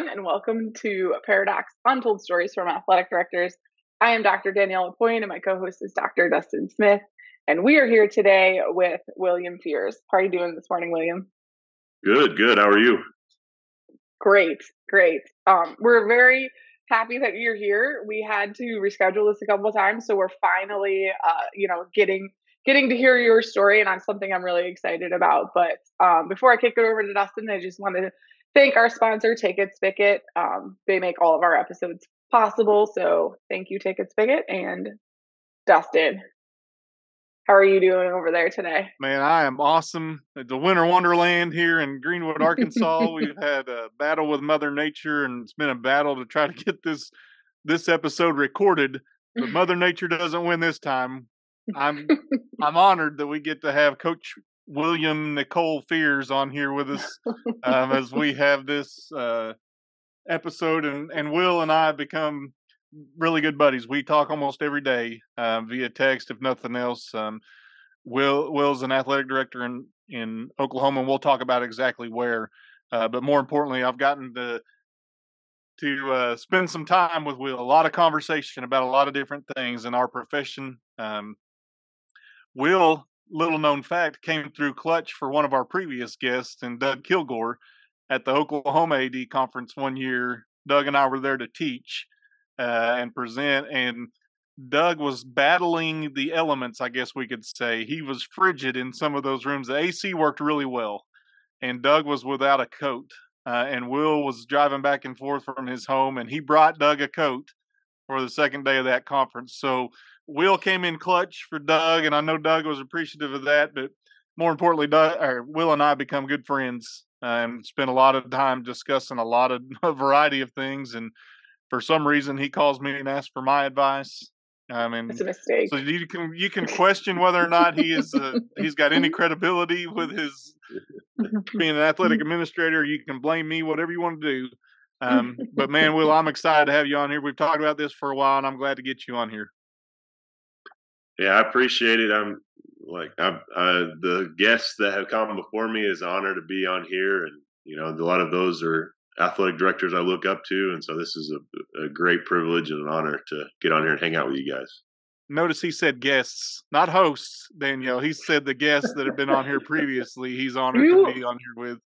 Everyone, and welcome to Paradox Untold Stories from Athletic Directors. I am Dr. Danielle Lapointe, and my co host is Dr. Dustin Smith. And we are here today with William Fears. How are you doing this morning, William? Good, good. How are you? Great, great. Um, we're very happy that you're here. We had to reschedule this a couple of times, so we're finally, uh, you know, getting getting to hear your story, and that's something I'm really excited about. But um, before I kick it over to Dustin, I just wanted to thank our sponsor, Ticket Spicket. Um, they make all of our episodes possible. So thank you, Ticket Spicket and Dustin. How are you doing over there today? Man, I am awesome. It's a winter wonderland here in Greenwood, Arkansas. We've had a battle with Mother Nature, and it's been a battle to try to get this this episode recorded. But Mother Nature doesn't win this time. I'm I'm honored that we get to have Coach William Nicole Fears on here with us um, as we have this uh, episode, and and Will and I become really good buddies. We talk almost every day uh, via text, if nothing else. Um, Will Will's an athletic director in in Oklahoma, and we'll talk about exactly where. Uh, but more importantly, I've gotten to to uh, spend some time with Will. A lot of conversation about a lot of different things in our profession. Um, Will little known fact came through clutch for one of our previous guests and Doug Kilgore at the Oklahoma AD conference one year. Doug and I were there to teach uh, and present, and Doug was battling the elements, I guess we could say. He was frigid in some of those rooms. The AC worked really well, and Doug was without a coat. Uh, and Will was driving back and forth from his home, and he brought Doug a coat for the second day of that conference. So Will came in clutch for Doug, and I know Doug was appreciative of that. But more importantly, Doug, or Will and I become good friends uh, and spent a lot of time discussing a lot of a variety of things. And for some reason, he calls me and asks for my advice. I mean, it's a mistake. So you can you can question whether or not he is uh, he's got any credibility with his being an athletic administrator. You can blame me, whatever you want to do. Um, but man, Will, I'm excited to have you on here. We've talked about this for a while, and I'm glad to get you on here. Yeah, I appreciate it. I'm like I, uh, the guests that have come before me is an honor to be on here, and you know a lot of those are athletic directors I look up to, and so this is a, a great privilege and an honor to get on here and hang out with you guys. Notice he said guests, not hosts, Danielle. He said the guests that have been on here previously. He's honored you, to be on here with.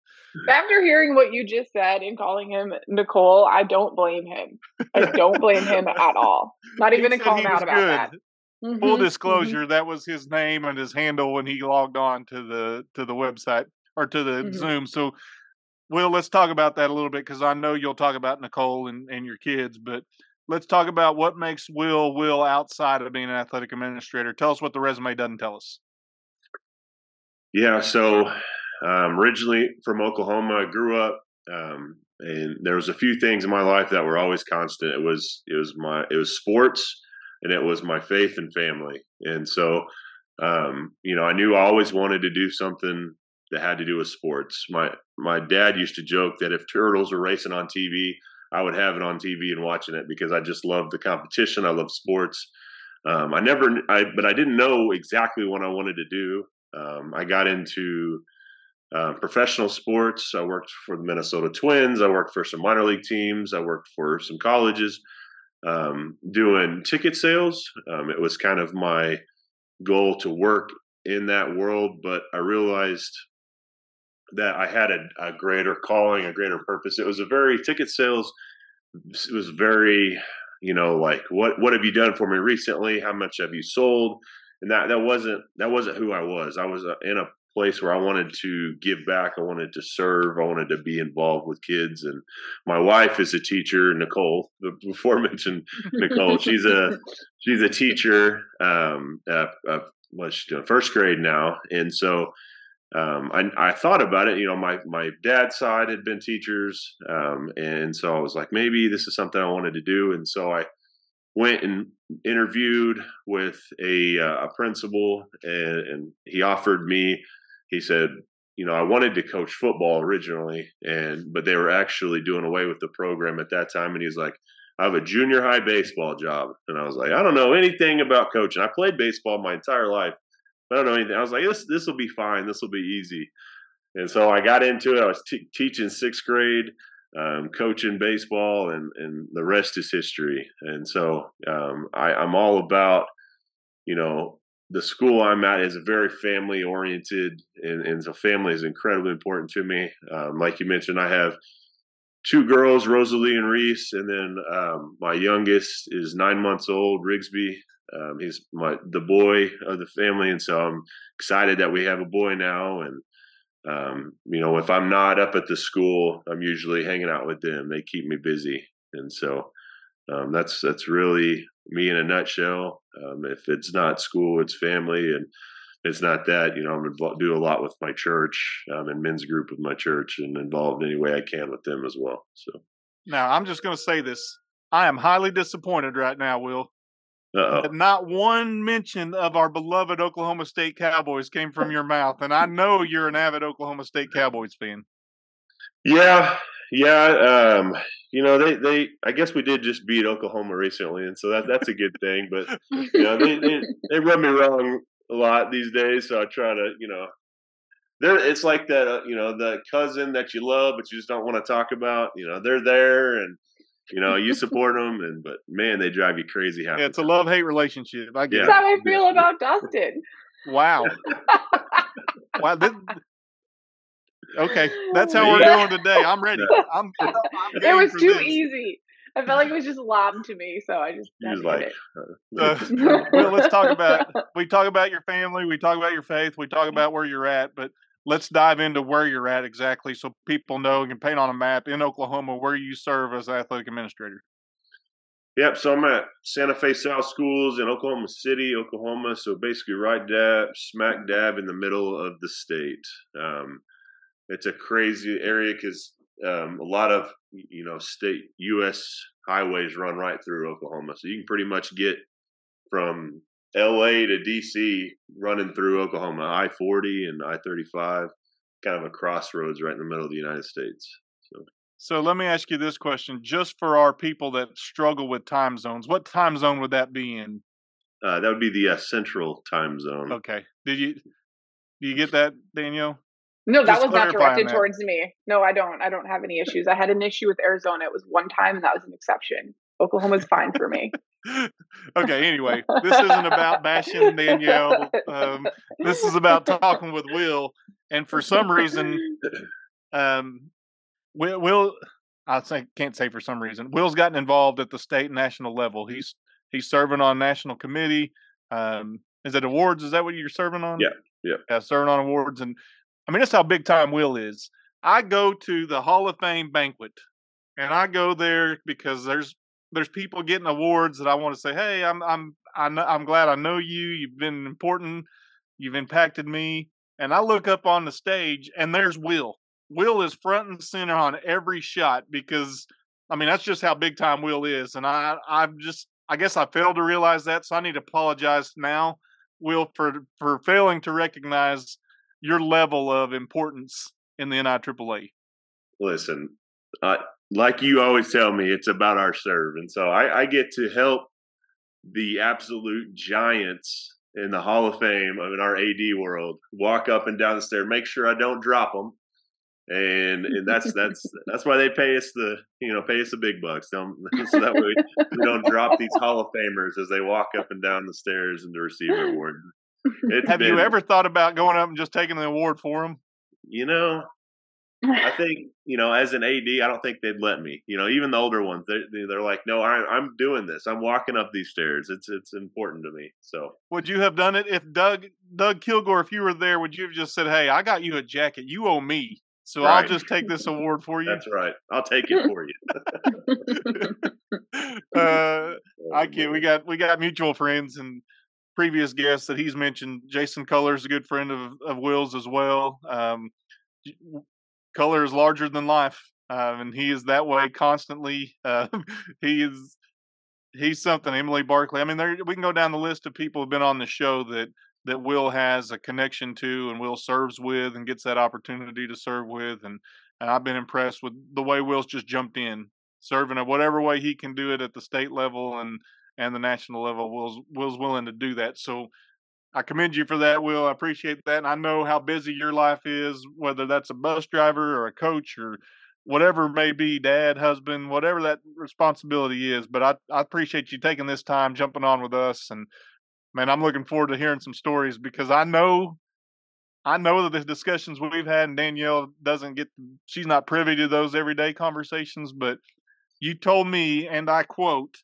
After hearing what you just said and calling him Nicole, I don't blame him. I don't blame him at all. Not even to call him out about good. that. Mm-hmm, Full mm-hmm. disclosure, mm-hmm. that was his name and his handle when he logged on to the to the website or to the mm-hmm. Zoom. So, Will, let's talk about that a little bit because I know you'll talk about Nicole and, and your kids, but let's talk about what makes Will Will outside of being an athletic administrator. Tell us what the resume doesn't tell us. Yeah, so um, originally from Oklahoma, I grew up, um, and there was a few things in my life that were always constant. It was it was my it was sports and it was my faith and family. And so, um, you know, I knew I always wanted to do something that had to do with sports. My my dad used to joke that if turtles were racing on TV, I would have it on TV and watching it because I just love the competition. I love sports. Um, I never, I but I didn't know exactly what I wanted to do. Um, I got into uh, professional sports. I worked for the Minnesota Twins. I worked for some minor league teams. I worked for some colleges um, doing ticket sales. Um, it was kind of my goal to work in that world, but I realized that I had a, a greater calling, a greater purpose. It was a very ticket sales. It was very, you know, like what what have you done for me recently? How much have you sold? And that that wasn't that wasn't who I was. I was uh, in a place where I wanted to give back. I wanted to serve. I wanted to be involved with kids. And my wife is a teacher, Nicole. The before mentioned Nicole, she's a she's a teacher. Um, uh, uh, what's she doing? First grade now, and so. Um, I, I thought about it. You know, my my dad's side had been teachers, um, and so I was like, maybe this is something I wanted to do. And so I went and interviewed with a, uh, a principal, and, and, he offered me he said, you know, I wanted to coach football originally, and but they were actually doing away with the program at that time. And he's like, I have a junior high baseball job, and I was like, I don't know anything about coaching. I played baseball my entire life, I don't know anything. I was like, this this will be fine. This will be easy. And so I got into it. I was t- teaching sixth grade. um, coaching baseball, and and the rest is history. And so um, I, I'm all about, you know, the school I'm at is a very family oriented, and, and so family is incredibly important to me. Um, like you mentioned, I have two girls, Rosalie and Reese, and then um, my youngest is nine months old, Rigsby. Um, he's my the boy of the family, and so I'm excited that we have a boy now. And um, you know, if I'm not up at the school, I'm usually hanging out with them. They keep me busy, and so um, that's that's really me in a nutshell. Um, if it's not school, it's family, and it's not that. You know, I'm involved, do a lot with my church um, and men's group with my church, and involved any way I can with them as well. So now I'm just going to say this: I am highly disappointed right now, Will. Not one mention of our beloved Oklahoma State Cowboys came from your mouth, and I know you're an avid Oklahoma State Cowboys fan. Yeah, yeah. Um, you know, they, they, I guess we did just beat Oklahoma recently, and so that that's a good thing. But you know, they, they, they rub me wrong a lot these days, so I try to, you know, they're it's like that, uh, you know, the cousin that you love but you just don't want to talk about. You know, they're there and you know you support them, and but man, they drive you crazy. Yeah, it's a love hate relationship. I get Yeah. That's how I feel about Dustin. Wow. wow. This, okay, that's how we're doing today. I'm ready. I'm. I'm It was too this. easy. I felt like it was just lobbed to me, so I just. He was like, did it. uh, Uh, well, let's talk about. We talk about your family. We talk about your faith. We talk about where you're at. But let's dive into where you're at exactly, so people know and can paint on a map in Oklahoma where you serve as athletic administrator. Yep. So I'm at Santa Fe South Schools in Oklahoma City, Oklahoma. So basically, right dab, smack dab in the middle of the state. Um, it's a crazy area because um, a lot of you know state U.S. highways run right through Oklahoma. So you can pretty much get from L.A. to D.C. running through Oklahoma, I-40 and I-35, kind of a crossroads right in the middle of the United States. So So let me ask you this question, just for our people that struggle with time zones. What time zone would that be in? uh, that would be the uh, central time zone. Okay. Did you do you get that, Danielle? No, that Just was not directed that. towards me. No, I don't. I don't have any issues. I had an issue with Arizona. It was one time, and that was an exception. Oklahoma's fine for me. okay, anyway, this isn't about bashing Danielle. Um, this is about talking with Will. And for some reason, um, Will, Will I think can't say for some reason, Will's gotten involved at the state and national level. He's he's serving on national committee. Um, is it awards? Is that what you're serving on? Yeah, yeah. Yeah, serving on awards. And I mean, that's how big time Will is. I go to the Hall of Fame banquet, and I go there because there's there's people getting awards that I want to say, hey, I'm I'm I'm glad I know you. You've been important. You've impacted me. And I look up on the stage, and there's Will. Will is front and center on every shot because I mean that's just how big time Will is. And I I'm just I guess I failed to realize that, so I need to apologize now, Will, for for failing to recognize your level of importance in the NIAAA. listen, uh, like you always tell me, it's about our serve, and so I, I get to help the absolute giants in the Hall of Fame of in our AD world walk up and down the stair, make sure I don't drop them, and, and that's that's that's why they pay us the you know pay us the big bucks, don't, so that way we don't drop these Hall of Famers as they walk up and down the stairs and to receive their award. It's Have you ever thought about going up and just taking the award for him? You know, I think you know, as an AD, I don't think they'd let me. You know, even the older ones, they they're like, no, I, I'm doing this. I'm walking up these stairs. It's it's important to me. So Would you have done it if Doug Doug Kilgore, if you were there, would you have just said, "Hey, I got you a jacket. You owe me, so I'll just take this award for you." that's right. I'll take it for you. uh, I can't. We got we got mutual friends and previous guests that he's mentioned. Jason Color is a good friend of of Will's as well. Um, Color is larger than life, um, and he is that way constantly. Uh, he is he's something. Emily Barkley. I mean, there we can go down the list of people who've been on the show that that Will has a connection to, and Will serves with, and gets that opportunity to serve with, and and I've been impressed with the way Will's just jumped in, serving in whatever way he can do it at the state level and and the national level. Will's Will's willing to do that. So I commend you for that, Will. I appreciate that, and I know how busy your life is, whether that's a bus driver or a coach or whatever may be, dad, husband, whatever that responsibility is. But I, I appreciate you taking this time, jumping on with us, and man, I'm looking forward to hearing some stories because I know, I know that the discussions we've had, and Danielle doesn't get, she's not privy to those everyday conversations, but you told me, and I quote,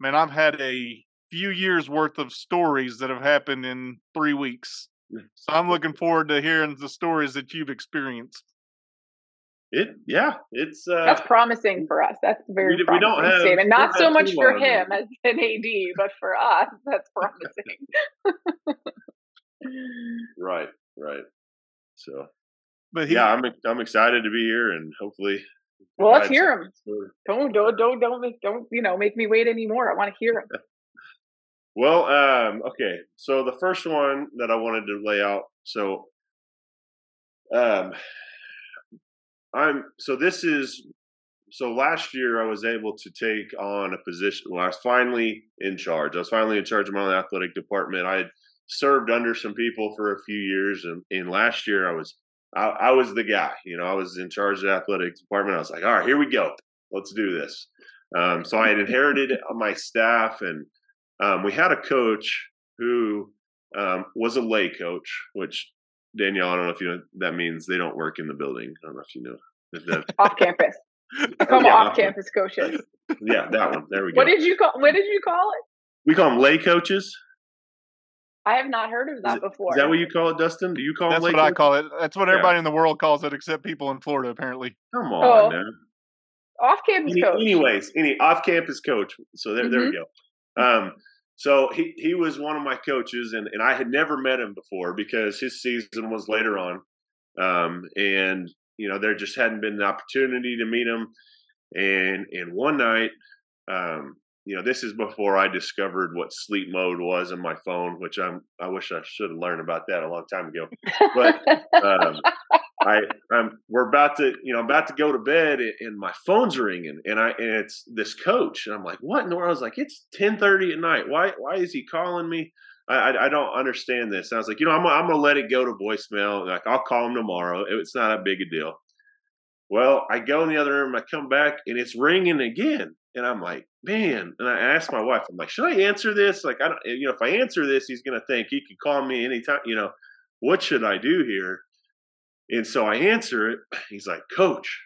man, I've had a few years worth of stories that have happened in three weeks. So I'm looking forward to hearing the stories that you've experienced. It yeah, it's uh, that's promising for us. That's very we, promising we don't have, statement. Not so much for him as an AD, but for us, that's promising. right, right. So, But he, yeah, I'm I'm excited to be here, and hopefully, Well, let's hear him. story. Don't don't don't don't make don't you know make me wait anymore. I want to hear him. Well, um, okay. So the first one that I wanted to lay out. So, um, I'm so this is so last year I was able to take on a position. Well, I was finally in charge. I was finally in charge of my own athletic department. I had served under some people for a few years, and, and last year I was I, I was the guy. You know, I was in charge of the athletics department. I was like, all right, here we go. Let's do this. Um, so I had inherited my staff, and um, we had a coach who um, was a lay coach, which Danielle, I don't know if you know that means they don't work in the building. I don't know if you know. That, Off campus. I call them yeah, off off- campus coaches. yeah, that one. There we go. What did you call? What did you call it? we call them lay coaches. I have not heard of that before. Is that what you call it, Dustin? Do you call that's them lay what I call it. That's what Yeah. everybody in the world calls it, except people in Florida, apparently. Come Oh, on, now. off campus Any, coach. anyways, any off-campus coach. So there, there we Mm-hmm. go. Um, so he he was one of my coaches, and and I had never met him before because his season was later on, um, and you know there just hadn't been the opportunity to meet him, and and one night, um, you know this is before I discovered what sleep mode was in my phone, which I'm I wish I should have learned about that a long time ago. but um, I I'm we're about to you know about to go to bed and- my phone's ringing and I and it's this coach and I'm like what in I was like it's ten thirty at night. Why why is he calling me? I, I I don't understand this. And I was like you know I'm I'm gonna let it go to voicemail like I'll call him tomorrow. It's not a big a deal well I go in the other room I come back and it's ringing again. And I'm like man. And I asked my wife I'm like should I answer this? Like I don't you know if I answer this he's gonna think he can call me anytime you know what should I do here? And so I answer it. He's like, Coach,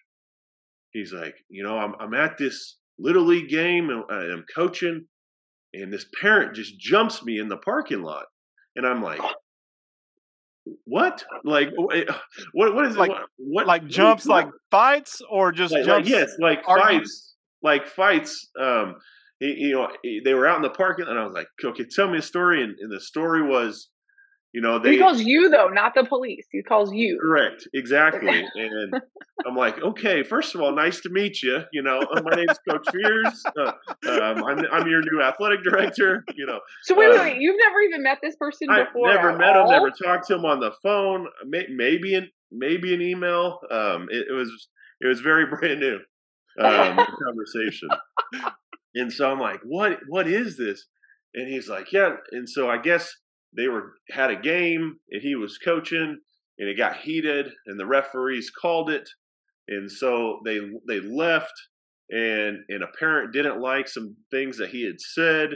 he's like, you know, I'm I'm at this little league game and uh, I'm coaching, and this parent just jumps me in the parking lot, and I'm like, what? Like, what? What is Like- it? What, what Like jumps, like fights, or just like, like, jumps. yes, like fights, like fights. Um, he, you know, he- they were out in the parking, and I was like, okay, tell me a story, and, and the story was, you know, they he calls you though, not the police. He calls you. Correct, exactly. and I'm like, okay, first of all, nice to meet you. You know, uh, my name's Coach Fears. Uh, um, I'm, I'm your new athletic director. You know, So wait, wait, Uh, wait. You've never even met this person I before? never met him, never talked to him on the phone. May, maybe an maybe an email. Um, it, it was it was very brand new um, conversation. And so I'm like, what what is this? And he's like, yeah. And so I guess they were had a game and he was coaching and it got heated and the referees called it and so they they left and and a parent didn't like some things that he had said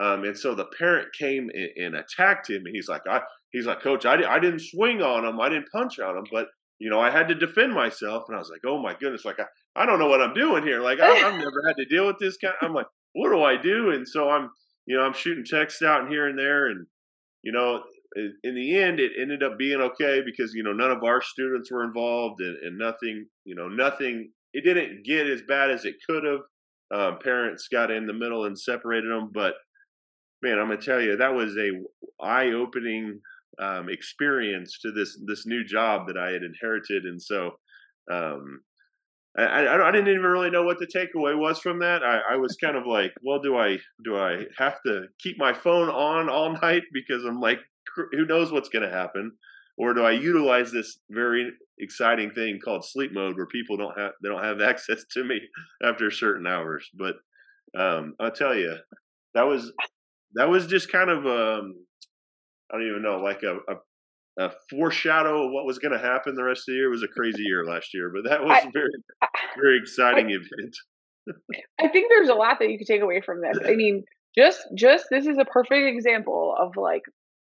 um, and so the parent came and, and attacked him and he's like I he's like coach I, di- I didn't swing on him I didn't punch on him but you know I had to defend myself and I was like oh my goodness like I, I don't know what I'm doing here like I, I've never had to deal with this kind I'm like what do I do? And so I'm you know I'm shooting texts out and here and there and you know, in, the end, it ended up being okay because you know none of our students were involved and, and nothing, you know, nothing. It didn't get as bad as it could have. Um, parents got in the middle and separated them, but man, I'm gonna tell you that was a eye-opening um, experience to this this new job that I had inherited, and so. Um, I, I, didn't even really know what the takeaway was from that. I, I was kind of like, well, do I do I have to keep my phone on all night because I'm like, who knows what's going to happen, or do I utilize this very exciting thing called sleep mode where people don't have they don't have access to me after certain hours? But um, I'll tell you, that was that was just kind of um, I don't even know like a, a a foreshadow of what was going to happen the rest of the year. It was a crazy year last year, but that was I- very very exciting event. I think there's a lot that you could take away from this. I mean, just just this is a perfect example of like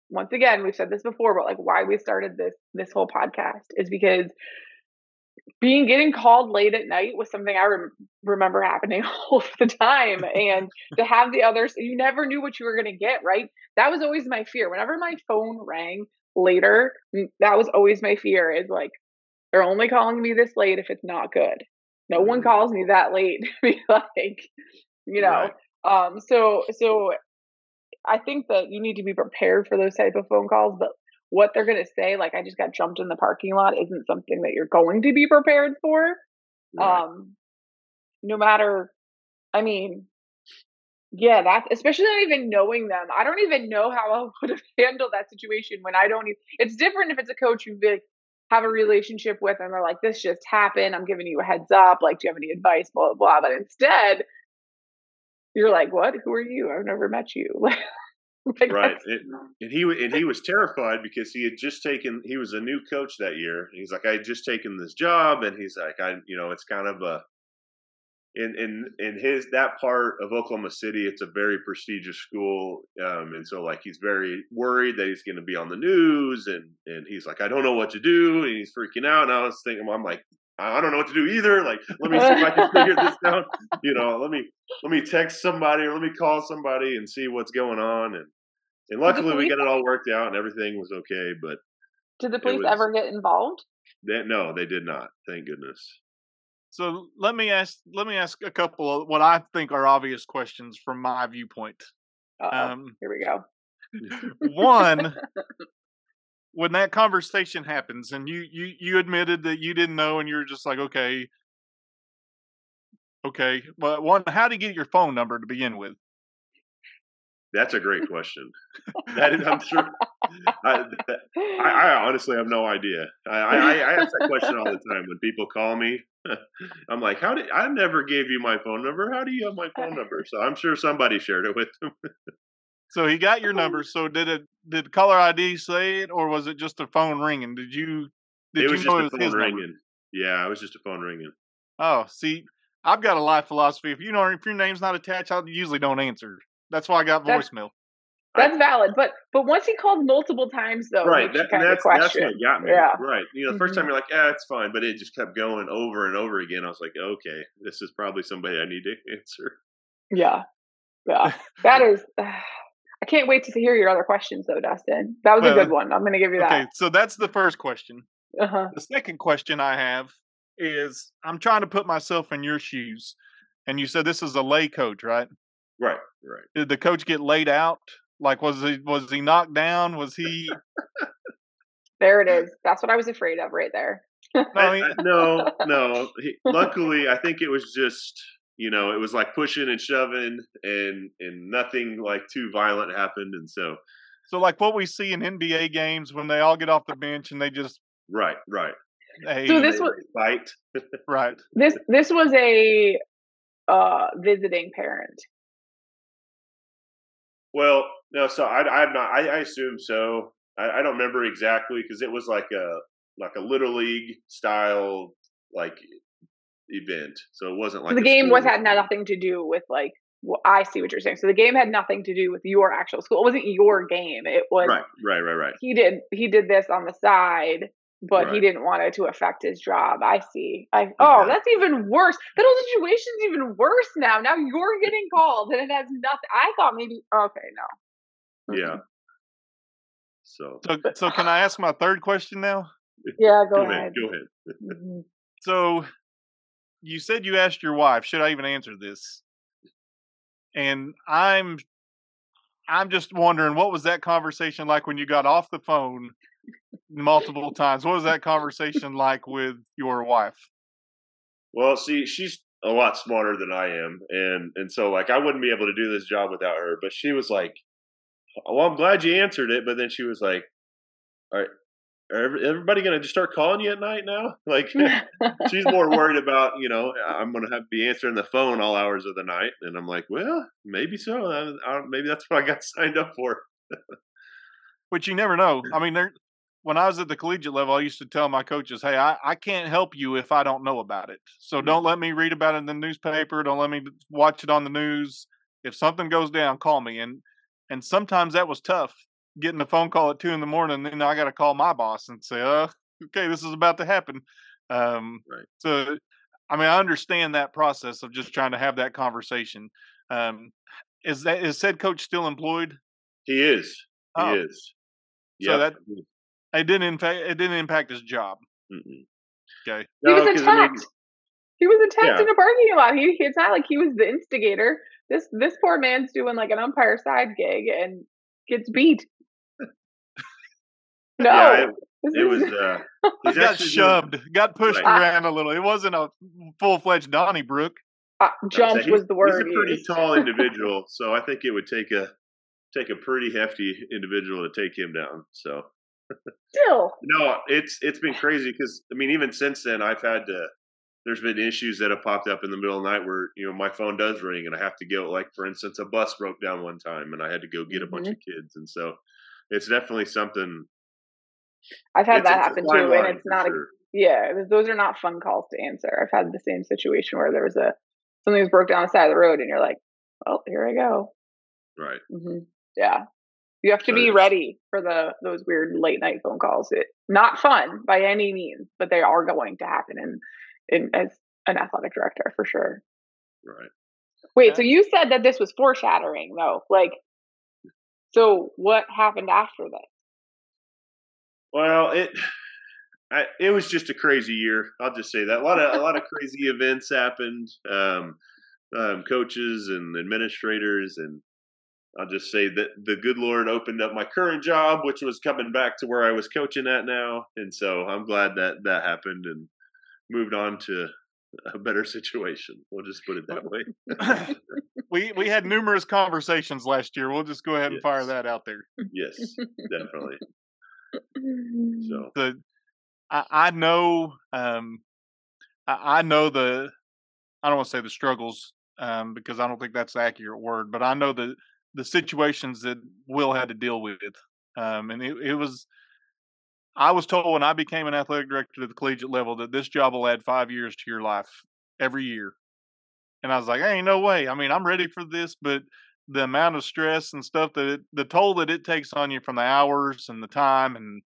once again we've said this before, but like why we started this this whole podcast is because being getting called late at night was something I rem- remember happening all the time, and to have the others, you never knew what you were going to get. Right? That was always my fear. Whenever my phone rang later, that was always my fear. Is like they're only calling me this late if it's not good. No one mm-hmm. calls me that late to be like, you know. Right. Um. So so, I think that you need to be prepared for those type of phone calls, but what they're going to say, like I just got jumped in the parking lot, isn't something that you're going to be prepared for. Right. Um, no matter, I mean, yeah, that's especially not even knowing them. I don't even know how I would have handled that situation when I don't. Even, it's different if it's a coach you have a relationship with and they're like, "This just happened. I'm giving you a heads up. Like, do you have any advice?" Blah blah. blah. But instead, you're like, "What? Who are you? I've never met you." like right, it, and he and he was terrified because he had just taken. He was a new coach that year. He's like, I had just taken this job, and he's like, I, you know, it's kind of a in in in his that part of Oklahoma City, it's a very prestigious school, um, and so like he's very worried that he's going to be on the news, and and he's like, I don't know what to do, and he's freaking out. And I was thinking, I'm like, I don't know what to do either. Like, let me see if I can figure this out. You know, let me let me text somebody or let me call somebody and see what's going on. And and luckily we got it all worked out and everything was okay. But did the police was, ever get involved? They, no, they did not. Thank goodness. So let me ask let me ask a couple of what I think are obvious questions from my viewpoint. Um, Here we go. one, when that conversation happens, and you you you admitted that you didn't know, and you're just like, okay, okay. But one, how do you get your phone number to begin with? That's a great question. that is, I'm sure. I, I, I, honestly have no idea. I, I, I ask that question all the time when people call me. I'm like, how did I never gave you my phone number? How do you have my phone number? So I'm sure somebody shared it with him. so he got your number. So did it? Did caller ID say it, or was it just a phone ringing? Did you? Did it was you just a phone ringing. Number? Yeah, it was just a phone ringing. Oh, see, I've got a life philosophy. If you know if your name's not attached, I usually don't answer. That's why I got voicemail. That's valid, but but once he called multiple times though, right? That, that's that's what got me. Yeah. Right. You know, the 1st mm-hmm. time you're like, yeah, it's fine, but it just kept going over and over again. I was like, okay, this is probably somebody I need to answer. Yeah, yeah. That is. Uh, I can't wait to hear your other questions though, Dustin. That was well, a good one. I'm going to give you that. Okay, so that's the first question. Uh-huh. The second question I have is, I'm trying to put myself in your shoes, and you said this is a lay coach, right? Right, right. Did the coach get laid out? Like, was he was he knocked down? Was he? there it is. That's what I was afraid of, right there. no, he... no, no. He, luckily, I think it was just you know it was like pushing and shoving, and and nothing like too violent happened, and so. So, like what we see in NBA games when they all get off the bench and they just right, right. Hey, so this was fight. right. This this was a uh visiting parent. Well, no, so I, I'm not. I, I assume so. I, I don't remember exactly because it was like a like a little league style like event. So it wasn't like so the game was had nothing to do with like. Well, I see what you're saying. So the game had nothing to do with your actual school. It wasn't your game. It was right, right, right, right. He did he did this on the side, but right. he didn't want it to affect his job. I see. I oh, that's even worse. That whole situation's even worse now. Now you're getting called, and it has nothing. I thought maybe okay, no. Yeah. So, so, so can I ask my third question now? Yeah, go, go ahead. ahead. Go ahead. Mm-hmm. So, you said you asked your wife, should I even answer this? And I'm I'm just wondering what was that conversation like when you got off the phone multiple times? What was that conversation like with your wife? Well, see, she's a lot smarter than I am, and and so like I wouldn't be able to do this job without her. But she was like, well, I'm glad you answered it, but then she was like, all right, are everybody going to just start calling you at night now? Like she's more worried about, you know, I'm going to have to be answering the phone all hours of the night. And I'm like, well, maybe so. I, I, maybe that's what I got signed up for. but you never know. I mean, there, when I was at the collegiate level, I used to tell my coaches, "Hey, I, I can't help you if I don't know about it. So don't let me read about it in the newspaper. Don't let me watch it on the news. If something goes down, call me." And and sometimes that was tough, getting a phone call at two in the morning. Then I got to call my boss and say, "Uh, okay, this is about to happen." Um, Right. So, I mean, I understand that process of just trying to have that conversation. Um, is that is said coach still employed? He is. He Oh. is. So Yeah. that- It didn't impact. It didn't impact his job. Mm-mm. Okay. He was No, 'cause, I mean, attacked. he was attacked Yeah. in a parking lot. He, it's not like he was the instigator. This this poor man's doing like an umpire side gig and gets beat. No, yeah, it, this it is- was. Uh, He he's got actually doing- shoved, got pushed Right. around a little. It wasn't a full fledged Donnybrook. uh, I'd jumped he's- was the word. He's a pretty tall individual, so I think it would take a take a pretty hefty individual to take him down. So Still, no, it's it's been crazy because I mean, even since then, I've had to. There's been issues that have popped up in the middle of the night where you know my phone does ring and I have to go. Like for instance, a bus broke down one time and I had to go get a bunch of kids, and so it's definitely something. I've had that happen too, and it's not. A, yeah, those are not fun calls to answer. I've had the same situation where there was a something was broke down the side of the road, and you're like, "Well, here I go." right. hmm Yeah, you have to be ready for the those weird late night phone calls. It not fun by any means, but they are going to happen in in as an athletic director for sure. Right. Wait, so you said that this was foreshadowing though, like. So what happened after this? Well, it I, it was just a crazy year. I'll just say that a lot of a lot of crazy events happened. Um, um, coaches and administrators, and I'll just say that the good Lord opened up my current job, which was coming back to where I was coaching at now, and so I'm glad that that happened and moved on to a better situation. We'll just put it that way. we we had numerous conversations last year. We'll just go ahead and fire that out there. yes, definitely. So The I, I know um I, I know the I don't want to say the struggles um because I don't think that's the accurate word, but I know the the situations that Will had to deal with. Um and it, it was I was told when I became an athletic director at the collegiate level that this job will add five years to your life every year. And I was like, ain't no way. I mean, I'm ready for this, but the amount of stress and stuff that it, the toll that it takes on you from the hours and the time and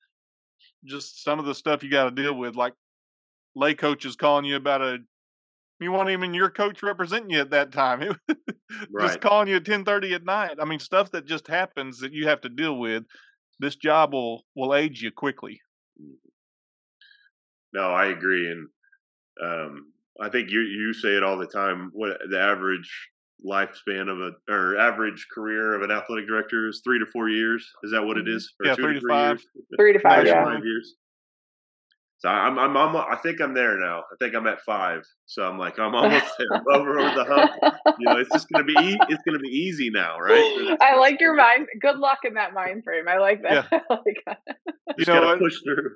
just some of the stuff you got to deal with, like lay coaches calling you about a you weren't even your coach representing you at that time. It just Right. calling you at ten thirty at night. I mean, stuff that just happens that you have to deal with. This job will will age you quickly. No, I agree, and um, I think you you say it all the time. What the average lifespan of a or average career of an athletic director is three to four years. Is that what it is? Or Yeah, two three to five. years? Three to five, Three to yeah. five years. So I'm, I'm, I'm, I think I'm there now. I think I'm at five. So I'm like, I'm almost there. I'm over, over the hump. You know, it's just gonna be, e- it's gonna be easy now, right? I like your mind. Good luck in that mind frame. I like that. I like that. You Just know gotta what? push through.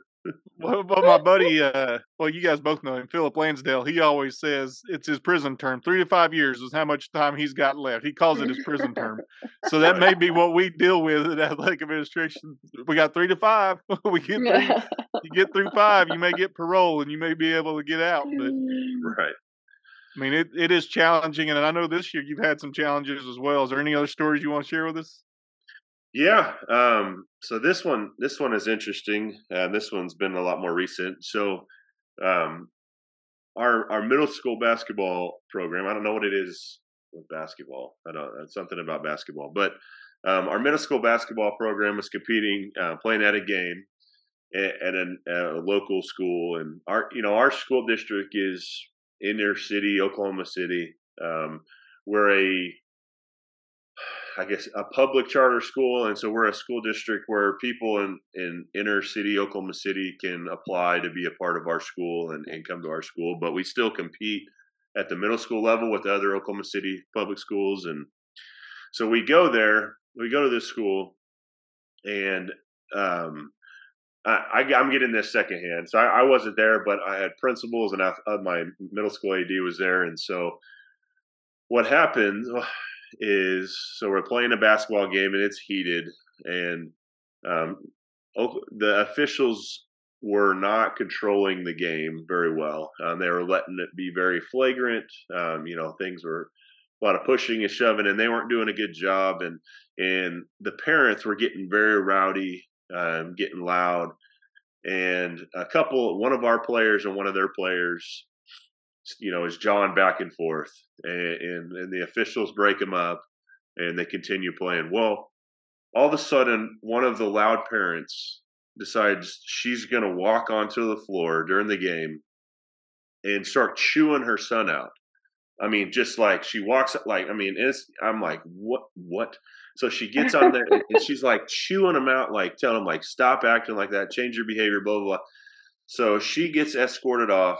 Well, well, my buddy, uh, well, you guys both know him, Philip Lansdale. He always says it's his prison term. Three to five years is how much time he's got left. He calls it his prison term. So that may be what we deal with at athletic administration. We got three to five. we get through, you get through five, you may get parole and you may be able to get out. But Right. I mean, it, it is challenging, and I know this year you've had some challenges as well. Is there any other stories you want to share with us? Yeah. Um, so this one, this one is interesting. Uh, this one's been a lot more recent. So, um, our our middle school basketball program. I don't know what it is with basketball. I don't. It's something about basketball, but um, our middle school basketball program was competing, uh, playing at a game at, an, at a local school, and our you know our school district is inner city, Oklahoma City. Um, we're a I guess a public charter school, and so we're a school district where people in, in inner city Oklahoma City can apply to be a part of our school and, and come to our school. But we still compete at the middle school level with the other Oklahoma City public schools, and so we go there. We go to this school, and um, I, I'm getting this secondhand. So I, I wasn't there, but I had principals, and I, uh, my middle school AD was there, and so what happened is so we're playing a basketball game and it's heated and um, the officials were not controlling the game very well. Um, they were letting it be very flagrant. Um, you know, things were a lot of pushing and shoving, and they weren't doing a good job. And and the parents were getting very rowdy, um, getting loud. And a couple, one of our players and one of their players, you know, is jawing back and forth, and, and, and the officials break them up, and they continue playing. Well, all of a sudden, one of the loud parents decides she's going to walk onto the floor during the game and start chewing her son out. I mean, just like she walks, like I mean, it's I'm like, what, what? So she gets on there and she's like chewing him out, like telling him like stop acting like that, change your behavior, blah blah blah. So she gets escorted off,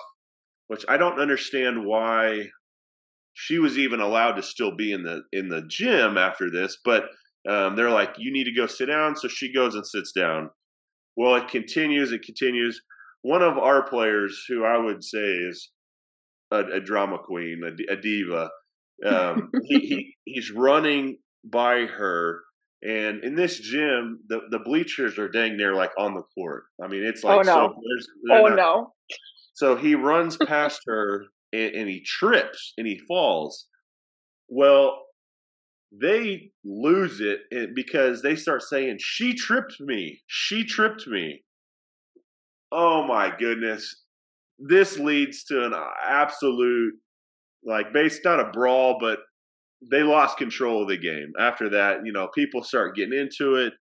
which I don't understand why she was even allowed to still be in the in the gym after this, but um, they're like, you need to go sit down. So she goes and sits down. Well, it continues. It continues. One of our players, who I would say is a, a drama queen, a, a diva, um, he, he he's running by her, and in this gym, the the bleachers are dang near like on the court. I mean, it's oh, like oh no, so, there's, oh not, no. So he runs past her and, and he trips and he falls. Well, they lose it because they start saying, She tripped me. She tripped me. Oh my goodness. This leads to an uh, absolute, like, based on a brawl, but they lost control of the game. After that, you know, people start getting into it.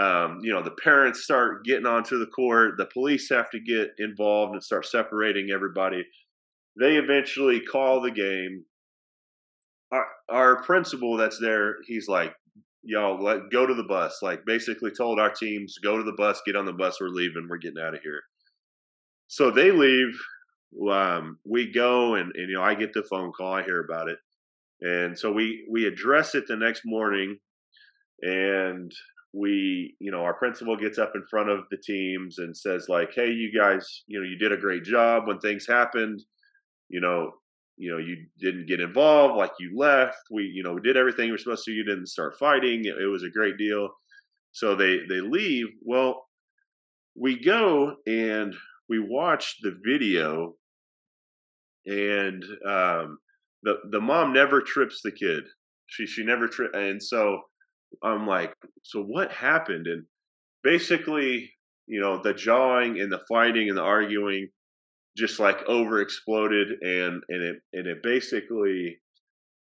Um, you know, the parents start getting onto the court. The police have to get involved and start separating everybody. They eventually call the game our, our principal that's there, he's like, y'all let go to the bus. Like basically told our teams, go to the bus, get on the bus, we're leaving, we're getting out of here. So they leave. Um, we go and, and you know I get the phone call, I hear about it, and so we we address it the next morning, and we you know our principal gets up in front of the teams and says like, hey, you guys, you know you did a great job when things happened. You know, you know, you didn't get involved, like you left. We, you know, we did everything we were supposed to. You didn't start fighting. It, it was a great deal. So they they leave. Well, we go and we watch the video, and um, the the mom never trips the kid. She she never trip, and so I'm like, so what happened? And basically, you know, the jawing and the fighting and the arguing just like over exploded and and it and it basically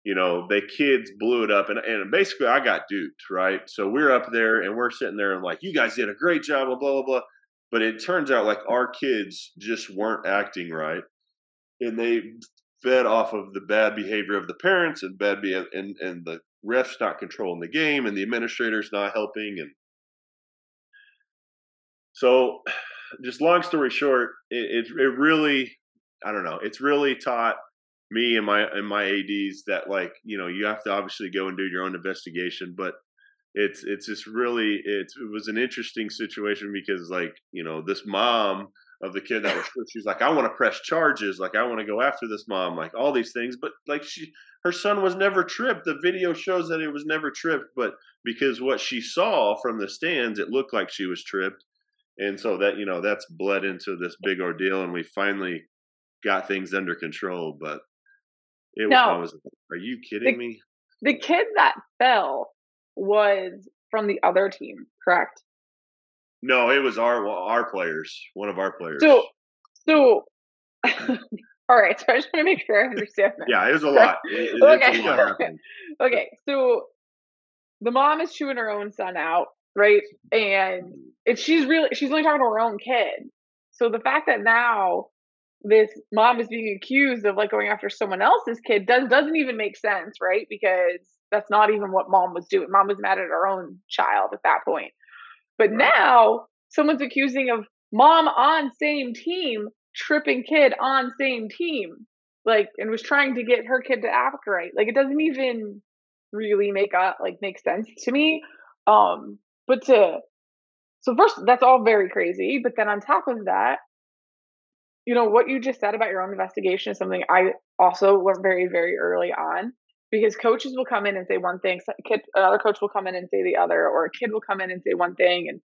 you know the kids blew it up and and basically I got duped right so we're up there and we're sitting there and like you guys did a great job blah blah blah but it turns out like our kids just weren't acting right and they fed off of the bad behavior of the parents and bad be and and the refs not controlling the game and the administrators not helping and so just long story short, it, it, it really, I don't know, it's really taught me and my and my ADs that like you know you have to obviously go and do your own investigation, but it's it's just really it's it was an interesting situation because like you know this mom of the kid that was she's like I want to press charges like I want to go after this mom like all these things but like she her son was never tripped. The video shows that it was never tripped but because what she saw from the stands it looked like she was tripped. And so that you know that's bled into this big ordeal and we finally got things under control but it no, was are you kidding the, me? the kid that fell was from the other team correct no it was our our players one of our players so so all right so i just want to make sure i understand that yeah it was a lot it, okay. A lot okay so the mom is chewing her own son out right? And she's really she's only talking to her own kid. So the fact that now this mom is being accused of like going after someone else's kid does doesn't even make sense, right? Because that's not even what mom was doing. Mom was mad at her own child at that point. But right. now someone's accusing of mom on same team tripping kid on same team like and was trying to get her kid to act right. Like it doesn't even really make up like make sense to me. Um but to so first that's all very crazy, but then on top of that, you know, what you just said about your own investigation is something I also learned very, very early on because coaches will come in and say one thing, kid, another coach will come in and say the other, or a kid will come in and say one thing. And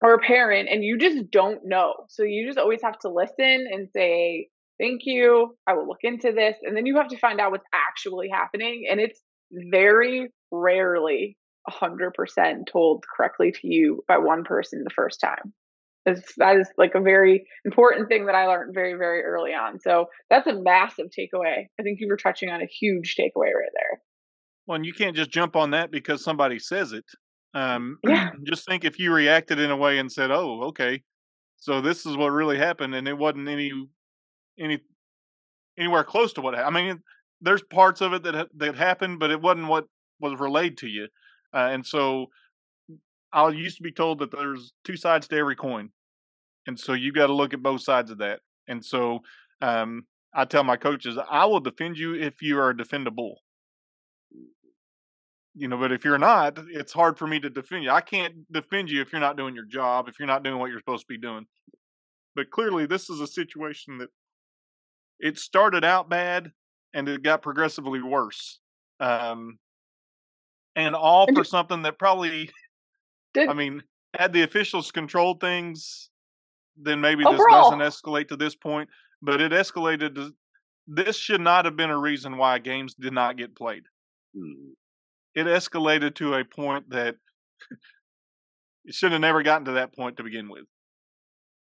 or a parent and you just don't know. So you just always have to listen and say, Thank you. I will look into this. And then you have to find out what's actually happening. And it's very rarely 100% told correctly to you by one person the first time. It's, that is like a very important thing that I learned very, very early on. So that's a massive takeaway. I think you were touching on a huge takeaway right there. Well, and you can't just jump on that because somebody says it. Um, Yeah. just think if you reacted in a way and said, "Oh, okay, so this is what really happened," and it wasn't any any anywhere close to what happened. I mean, there's parts of it that that happened, but it wasn't what was relayed to you. Uh, and so, I used to be told that there's two sides to every coin, and so you got to look at both sides of that. And so, um, I tell my coaches, I will defend you if you are defendable you know but if you're not it's hard for me to defend you i can't defend you if you're not doing your job if you're not doing what you're supposed to be doing but clearly this is a situation that it started out bad and it got progressively worse um and all for something that probably i mean had the officials controlled things then maybe this Overall. doesn't escalate to this point but it escalated to this should not have been a reason why games did not get played Hmm. it escalated to a point that it should have never gotten to that point to begin with.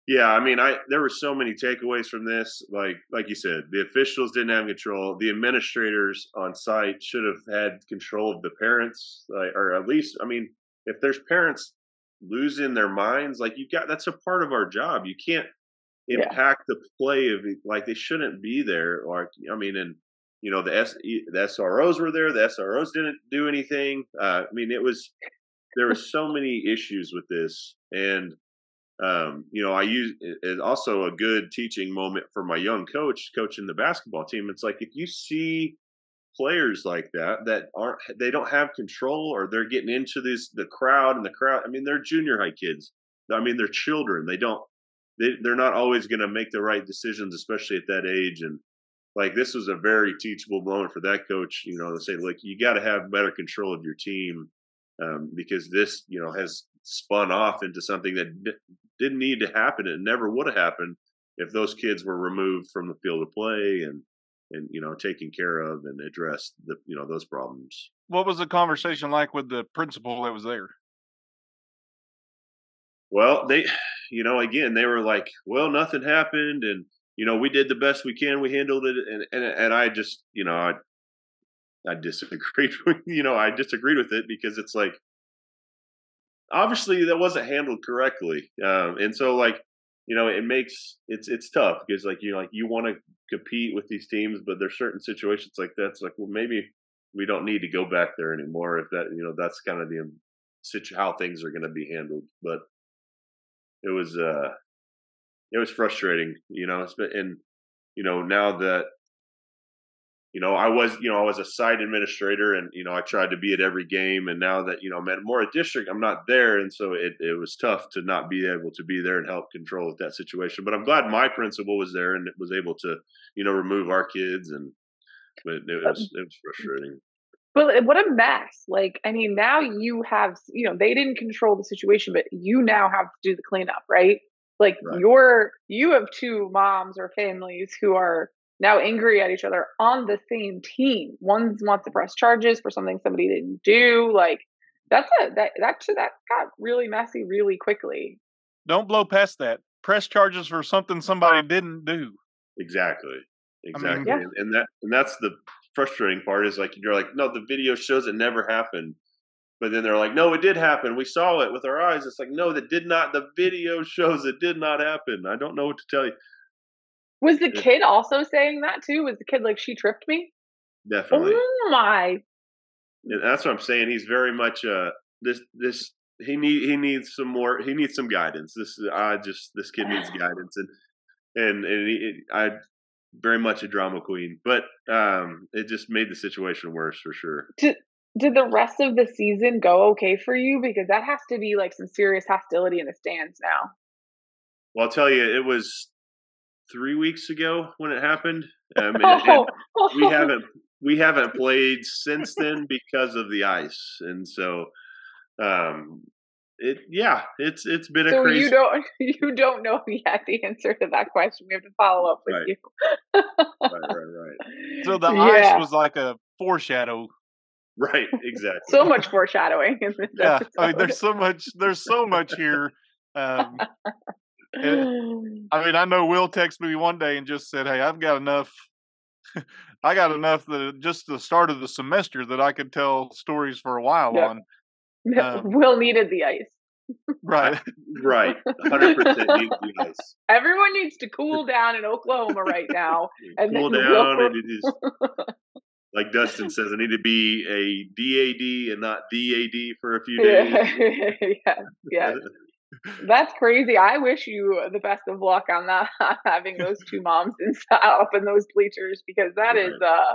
Yeah, I mean, I there were so many takeaways from this. Like like you said, the officials didn't have control. The administrators on site should have had control of the parents, like, or at least, I mean, if there's parents losing their minds, like you've got that's a part of our job. You can't Yeah. impact the play of like they shouldn't be there. Like I mean, and you know the S the SROs were there. The SROs didn't do anything. Uh, I mean, it was there were so many issues with this, and um, you know, I use it- also a good teaching moment for my young coach coaching the basketball team. It's like if you see players like that that aren't they don't have control or they're getting into this the crowd and the crowd. I mean, they're junior high kids. I mean, they're children. They don't they they're not always going to make the right decisions, especially at that age. And like this was a very teachable moment for that coach. You know, to say, look, you got to have better control of your team um, because this, you know, has spun off into something that d- didn't need to happen. It never would have happened if those kids were removed from the field of play and and you know taken care of and addressed the you know those problems. What was the conversation like with the principal that was there? Well, they, you know, again, they were like, well, nothing happened, and you know, we did the best we can. We handled it, and and and I just, you know, I I disagreed with, you know, I disagreed with it because it's like, obviously that wasn't handled correctly, um, and so like, you know, it makes it's it's tough because like you know, like you want to compete with these teams, but there's certain situations like that's like, well, maybe we don't need to go back there anymore if that you know that's kind of the um, how things are going to be handled, but it was uh it was frustrating you know and you know now that you know i was you know i was a site administrator and you know i tried to be at every game and now that you know i'm at more a district i'm not there and so it, it was tough to not be able to be there and help control with that situation but i'm glad my principal was there and was able to you know remove our kids and but it was it was frustrating But what a mess. Like, I mean, now you have, you know, they didn't control the situation, but you now have to do the cleanup, right? Like, Right. you're, you have two moms or families who are now angry at each other on the same team. One wants to press charges for something somebody didn't do. Like, that's a, that, that, that got really messy really quickly. Don't blow past that. Press charges for something somebody didn't do. Exactly. Exactly. Yeah. and, and that and that's the frustrating part is like you're like, no, the video shows it never happened. But then they're like, no, it did happen. We saw it with our eyes. It's like, no, that did not. The video shows it did not happen. I don't know what to tell you. Was the kid also saying that too? Was the kid like, she tripped me? Definitely. Oh my. And that's what I'm saying. He's very much uh this this he need he needs some more he needs some guidance. This I just this kid needs guidance and and and he, I very much a drama queen, but um it just made the situation worse for sure. Did, did the rest of the season go okay for you? Because that has to be like some serious hostility in the stands now. Well, I'll tell you, it was three weeks ago when it happened. Um, and, and Oh, we haven't we haven't played since then because of the ice, and so um, it yeah, it's it's been a So crazy. you don't you don't know yet the answer to that question. We have to follow up with Right. you. right, right, right, So the Yeah. ice was like a foreshadow. right. Exactly. So much foreshadowing in this Yeah, episode. I mean, there's so much. There's so much here. Um, I mean, I know Will texted me one day and just said, "Hey, I've got enough. I got enough that just the start of the semester that I could tell stories for a while Yep. on." um, Will needed the ice. Right. right. Hundred percent needs to be. Everyone needs to cool down in Oklahoma right now. And Cool then down, we'll- and it is like Dustin says. I need to be a DAD and not DAD for a few days. yeah, yeah, that's crazy. I wish you the best of luck on that on having those two moms inside up in those bleachers because that is uh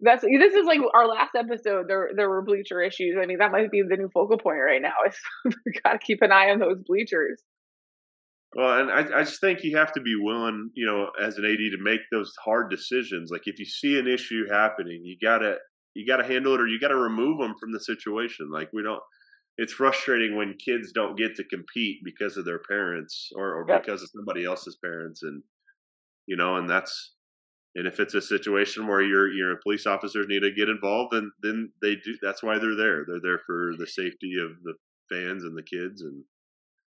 that's this is like our last episode. There there were bleacher issues. I mean that might be the new focal point right now. Is we got to keep an eye on those bleachers. Well, and I, I just think you have to be willing, you know, as an AD to make those hard decisions. Like if you see an issue happening, you gotta you gotta handle it, or you gotta remove them from the situation. Like we don't. It's frustrating when kids don't get to compete because of their parents or, or Yep. because of somebody else's parents, and you know, and that's and if it's a situation where your your police officers need to get involved, then then they do. That's why they're there. They're there for the safety of the fans and the kids, and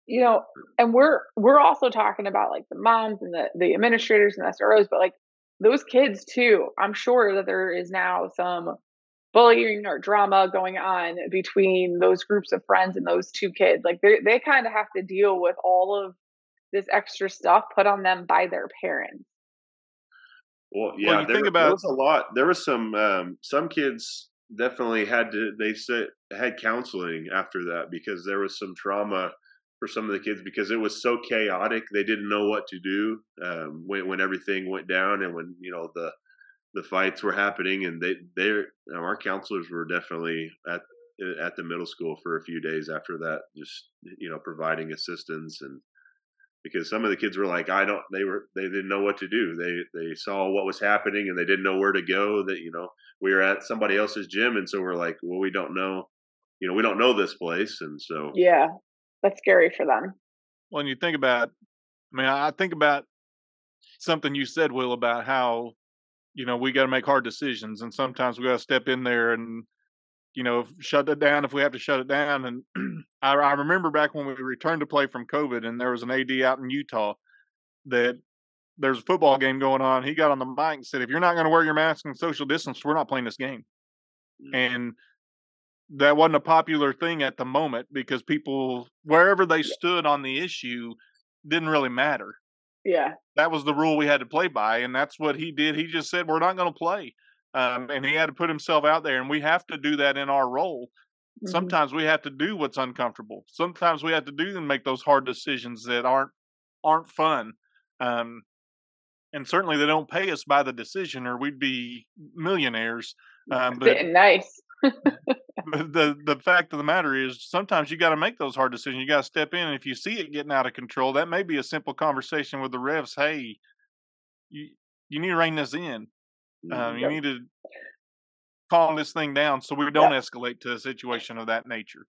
you know and we're we're also talking about like the moms and the the administrators and the SROs but like those kids too i'm sure that there is now some bullying or drama going on between those groups of friends and those two kids like they they kind of have to deal with all of this extra stuff put on them by their parents Well, yeah, you there, think there about- was a lot. There was some um, some kids definitely had to. They said had counseling after that because there was some trauma for some of the kids because it was so chaotic. They didn't know what to do um, when when everything went down and when you know the the fights were happening. And they they you know, our counselors were definitely at at the middle school for a few days after that, just you know providing assistance and because some of the kids were like i don't they were they didn't know what to do they they saw what was happening and they didn't know where to go that you know we were at somebody else's gym and so we're like well we don't know you know we don't know this place and so yeah that's scary for them when you think about i mean i think about something you said will about how you know we got to make hard decisions and sometimes we got to step in there and you know shut it down if we have to shut it down and I, I remember back when we returned to play from covid and there was an AD out in utah that there's a football game going on he got on the mic and said if you're not going to wear your mask and social distance we're not playing this game. Mm, and that wasn't a popular thing at the moment because people wherever they stood on the issue didn't really matter yeah. That was the rule we had to play by and that's what he did. He just said we're not going to play um, and he had to put himself out there and we have to do that in our role. Mhm. sometimes we have to do what's uncomfortable. Sometimes we have to do and make those hard decisions that aren't aren't fun um, and certainly they don't pay us by the decision or we'd be millionaires um, but nice the the fact of the matter is sometimes you got to make those hard decisions you got to step in and if you see it getting out of control that may be a simple conversation with the refs hey you you need to rein this in. Um, you Yep. need to calm this thing down so we don't escalate to a situation of that nature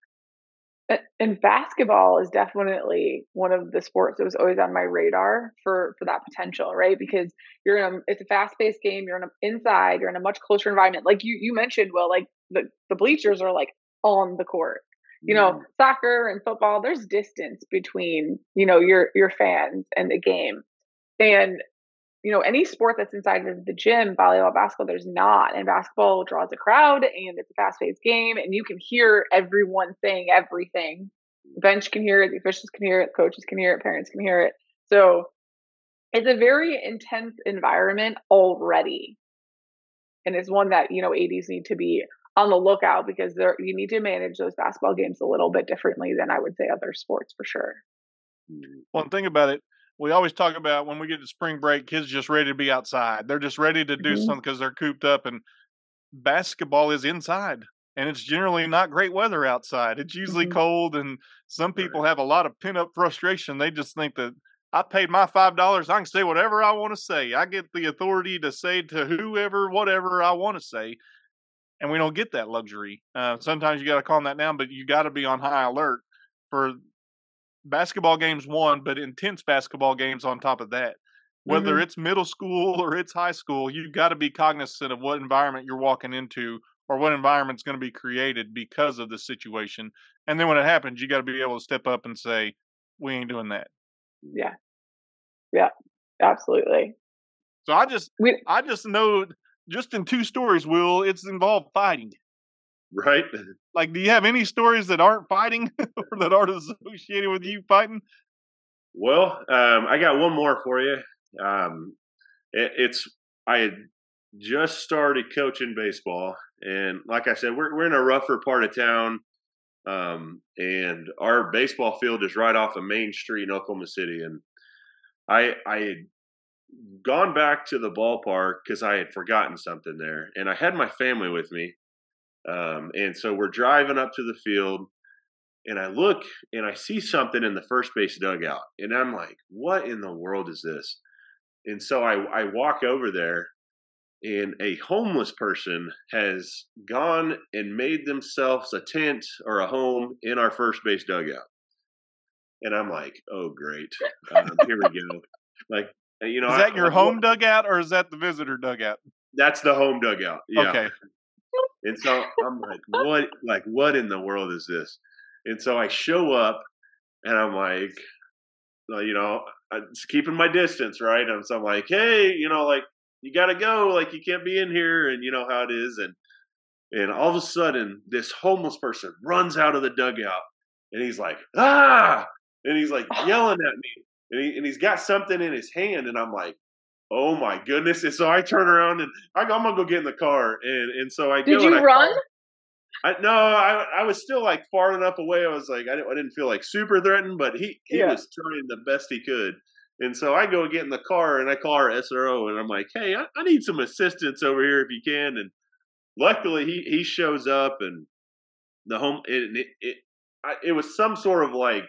and basketball is definitely one of the sports that was always on my radar for for that potential right? Because you're in a it's a fast-paced game you're in a, inside you're in a much closer environment. Like you you mentioned well like the the bleachers are like on the court. You know mm. soccer and football there's distance between you know your your fans and the game. And you know any sport that's inside of the gym volleyball basketball there's not. And basketball draws a crowd and it's a fast-paced game and you can hear everyone saying everything. The bench can hear it the officials can hear it coaches can hear it parents can hear it. So it's a very intense environment already. And it's one that you know ADs need to be on the lookout because there you need to manage those basketball games a little bit differently than i would say other sports for sure. One thing about it we always talk about when we get to spring break kids just ready to be outside. They're just ready to do Mhm. something because they're cooped up and basketball is inside and it's generally not great weather outside. It's usually Mhm. cold and some people have a lot of pent up frustration. They just think that i paid my five dollars i can say whatever i want to say. I get the authority to say to whoever whatever i want to say and we don't get that luxury. Uh, sometimes you got to calm that down but you got to be on high alert for basketball games one, but intense basketball games on top of that. Whether Mhm. it's middle school or it's high school, you've got to be cognizant of what environment you're walking into or what environment's going to be created because of the situation. And then when it happens, you got to be able to step up and say, "We ain't doing that." Yeah. Yeah. Absolutely. So I just, We I just know, just in two stories, Will, it's involved fighting. Right? Like, do you have any stories that aren't fighting or that aren't associated with you fighting? Well, um, I got one more for you. Um, it, it's I had just started coaching baseball, and like I said, we're we're in a rougher part of town, um, and our baseball field is right off a main street in Oklahoma City, and I I had gone back to the ballpark because I had forgotten something there, and I had my family with me, um, and so we're driving up to the field and I look and I see something in the first base dugout, and I'm like, "What in the world is this?" And so I, I walk over there, and a homeless person has gone and made themselves a tent or a home in our first base dugout. And I'm like, "Oh, great! Um, here we go!" Like, you know, Is I- that your I'm- home dugout or is that the visitor dugout? That's the home dugout. Yeah. Okay. And so I'm like, what? Like, what in the world is this? And so I show up, and I'm like, well, you know, I'm just keeping my distance, right? And so I'm like, hey, you know, like you got to go, like you can't be in here, and you know how it is. And and all of a sudden, this homeless person runs out of the dugout, and he's like, ah, and he's like yelling at me, and he and he's got something in his hand, and I'm like. Oh my goodness! And so I turn around and I go, I'm gonna go get in the car, and and so I did you I run? call- I, no, I I was still like far enough away. I was like I didn't, I didn't feel like super threatened, but he he Yeah. was trying the best he could. And so I go get in the car and I call our SRO and I'm like, hey, I, I need some assistance over here if you can. And luckily he he shows up and the home it it it, I, it was some sort of like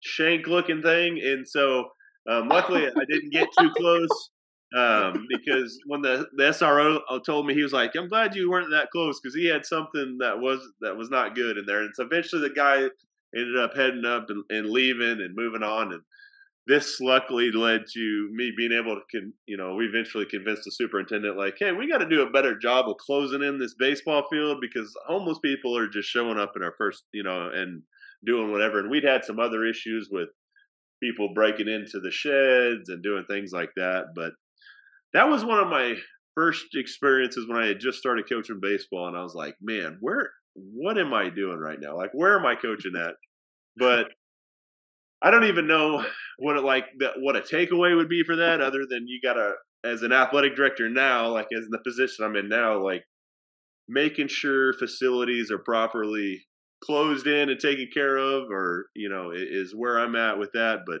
shank looking thing, and so um, luckily I didn't get too close um, because when the, the SRO told me he was like, "I'm glad you weren't that close," because he had something that was that was not good in there. And so eventually the guy ended up heading up and, and leaving and moving on. And this luckily led to me being able to, con, you know, we eventually convinced the superintendent, like, "Hey, we got to do a better job of closing in this baseball field because homeless people are just showing up in our first, you know, and doing whatever." And we'd had some other issues with people breaking into the sheds and doing things like that, but that was one of my first experiences when I had just started coaching baseball, and I was like, man, where, what am I doing right now? Like, where am I coaching at? But I don't even know what it like what a takeaway would be for that, other than you gotta, as an athletic director now, like as in the position I'm in now, like making sure facilities are properly closed in and taken care of, or you know, is where I'm at with that. But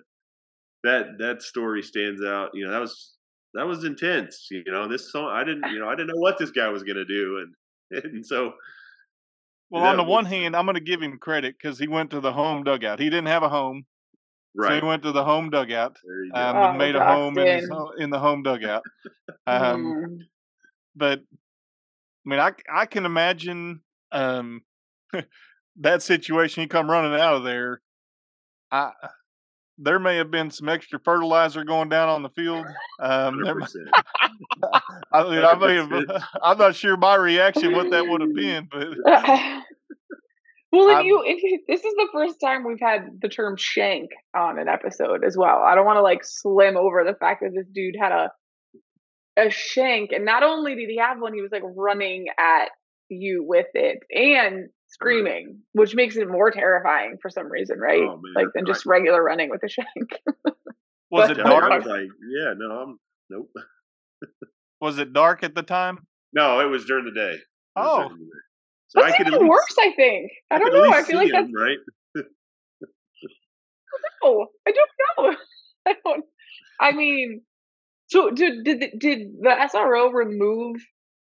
that that story stands out. You know, that was that was intense. You know, this song I didn't, you know, I didn't know what this guy was going to do, and and so Well, on the was- one hand, I'm going to give him credit because he went to the home dugout. He didn't have a home, so he went to the home dugout there um, Oh, and made a home in, his, in the home dugout. Um, Mm. but I mean, I I can imagine um, that situation. you come running out of there. I there may have been some extra fertilizer going down on the field. Um, there, 100%. I mean, I may have, 100%. I'm not sure my reaction what that would have been, but well, and I'm- you, if you, this is the first time we've had the term shank on an episode as well. I don't want to like slim over the fact that this dude had a a shank, and not only did he have one, he was like running at you with it and screaming, which makes it more terrifying for some reason, right? Oh, man. like than just regular running with a shank. was But- it Yeah, I dark? was like, yeah, no, I'm nope. Was it dark at the time? No, it was during the day. Oh. the day. so That's I could even least, worse, I think. I don't know. I least feel see like that's him, right. no, I don't know. I don't. I mean, so did did did the SRO remove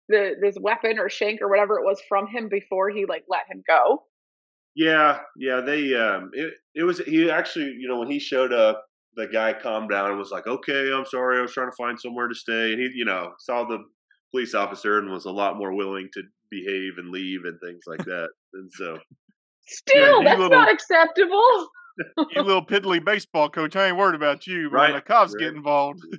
the this weapon or shank or whatever it was from him before he like let him go? Yeah, yeah, they um it it was he actually, you know, when he showed up, the guy calmed down and was like, "Okay, I'm sorry. I was trying to find somewhere to stay." And he, you know, saw the police officer and was a lot more willing to behave and leave and things like that. and so Still, that's little, not acceptable. you little piddly baseball coach. I ain't worried about you. Right. When the cops right. get involved.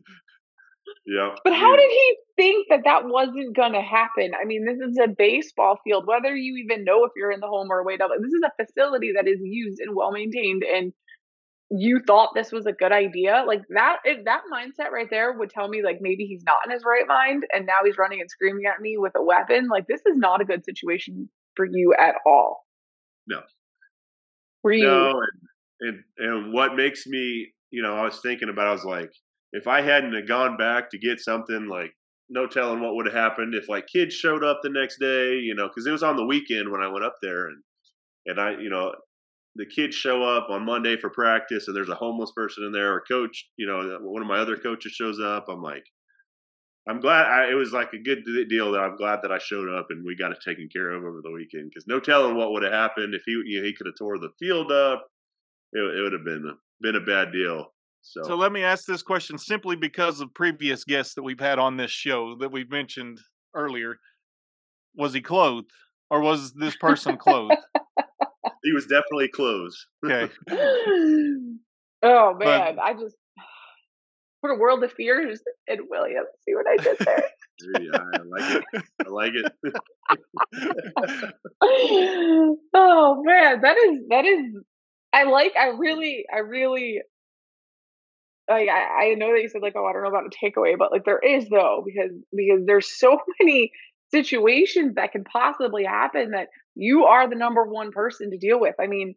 Yeah. But how did he think that that wasn't going to happen? I mean, this is a baseball field. Whether you even know if you're in the home or away double, this is a facility that is used and well maintained, and you thought this was a good idea. Like that, if that mindset right there would tell me like maybe he's not in his right mind, and now he's running and screaming at me with a weapon. Like this is not a good situation for you at all. No. Were you? No, and, and and what makes me, you know, I was thinking about. I was like if I hadn't have gone back to get something, like no telling what would have happened if like kids showed up the next day, you know, because it was on the weekend when I went up there, and and I, you know, the kids show up on Monday for practice, and there's a homeless person in there, or coach, you know, one of my other coaches shows up. I'm like, I'm glad I, it was like a good deal that I'm glad that I showed up and we got it taken care of over the weekend because no telling what would have happened if he you know, he could have tore the field up. It, it would have been been a bad deal. So, so let me ask this question simply because of previous guests that we've had on this show that we've mentioned earlier. Was he clothed or was this person clothed? he was definitely clothed. Okay. oh man, but, I just put a world of fears in William. See what I did there? yeah, I like it. I like it. oh man, that is that is I like I really I really like I, I know that you said like oh I don't know about a takeaway, but like there is though because because there's so many situations that can possibly happen that you are the number one person to deal with. I mean,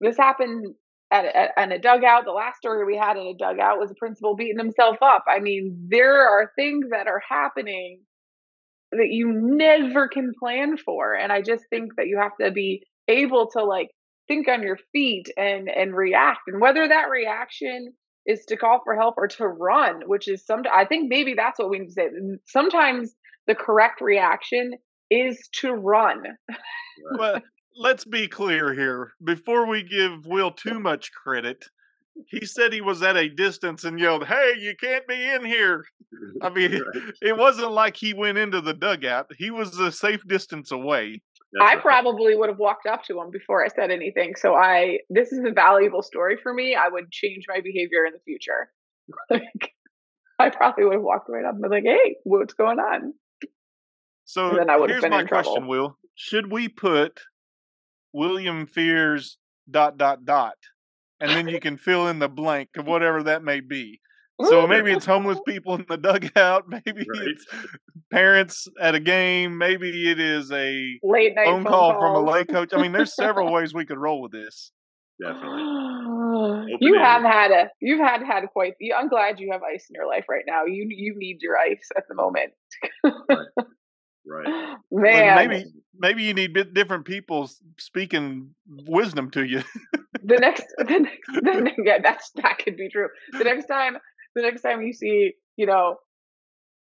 this happened at, at, at a dugout. The last story we had in a dugout was a principal beating himself up. I mean, there are things that are happening that you never can plan for, and I just think that you have to be able to like think on your feet and and react, and whether that reaction is to call for help or to run, which is some. I think maybe that's what we need to say. Sometimes the correct reaction is to run. well, let's be clear here. Before we give Will too much credit, he said he was at a distance and yelled, "Hey, you can't be in here." I mean, it wasn't like he went into the dugout. He was a safe distance away. That's I probably would have walked up to him before I said anything. So I this is a valuable story for me. I would change my behavior in the future. like I probably would have walked right up and been like, "Hey, what's going on?" So then I would here's my question, Will. Should we put William Fears dot dot dot, and then you can fill in the blank of whatever that may be. So maybe it's homeless people in the dugout. Maybe right. it's parents at a game. Maybe it is a late night phone, phone call calls. from a lay coach. I mean, there's several ways we could roll with this. Definitely. you have had a you've had had quite. I'm glad you have ice in your life right now. You you need your ice at the moment. right. Right. Man, maybe maybe you need different people speaking wisdom to you. the next, the next, the, yeah, that's that could be true. The next time, the next time you see, you know,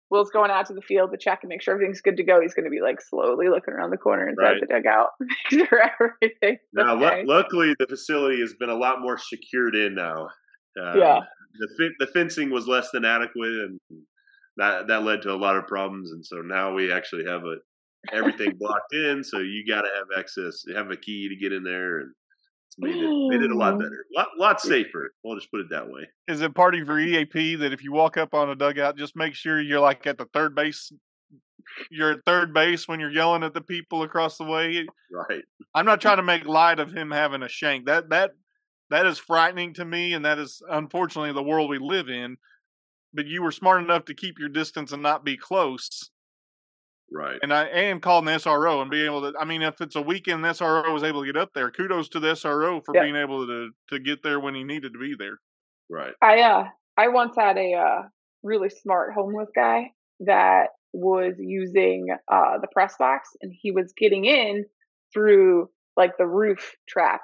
Will's going out to the field to check and make sure everything's good to go. He's going to be like slowly looking around the corner inside right. the dugout, make sure everything. Now, okay. l- luckily, the facility has been a lot more secured in now. Um, yeah, the the fencing was less than adequate, and that that led to a lot of problems. And so now we actually have a everything blocked in. So you got to have access, have a key to get in there, and made it, made it a lot better, a lot, lot safer. We'll just put it that way. Is it party for EAP that if you walk up on a dugout, just make sure you're like at the third base you're at third base when you're yelling at the people across the way. Right. I'm not trying to make light of him having a shank. That that that is frightening to me, and that is unfortunately the world we live in. But you were smart enough to keep your distance and not be close. Right. And I and calling the SRO and being able to I mean if it's a weekend the SRO was able to get up there, kudos to the SRO for being able to to get there when he needed to be there. Right. I uh I once had a uh really smart homeless guy that was using uh the press box and he was getting in through like the roof trap,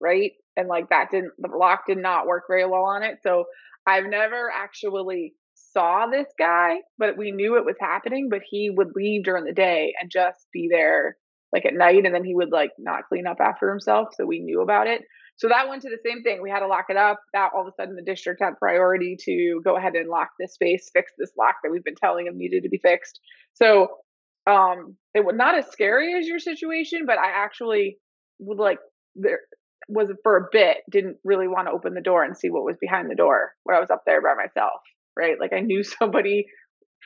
right? And like that didn't the lock did not work very well on it. So I've never actually saw this guy, but we knew it was happening. But he would leave during the day and just be there like at night, and then he would like not clean up after himself. So we knew about it. So that went to the same thing. We had to lock it up. That all of a sudden the district had priority to go ahead and lock this space, fix this lock that we've been telling him needed to be fixed. So um it was not as scary as your situation, but I actually would like there was for a bit didn't really want to open the door and see what was behind the door when I was up there by myself, right? Like I knew somebody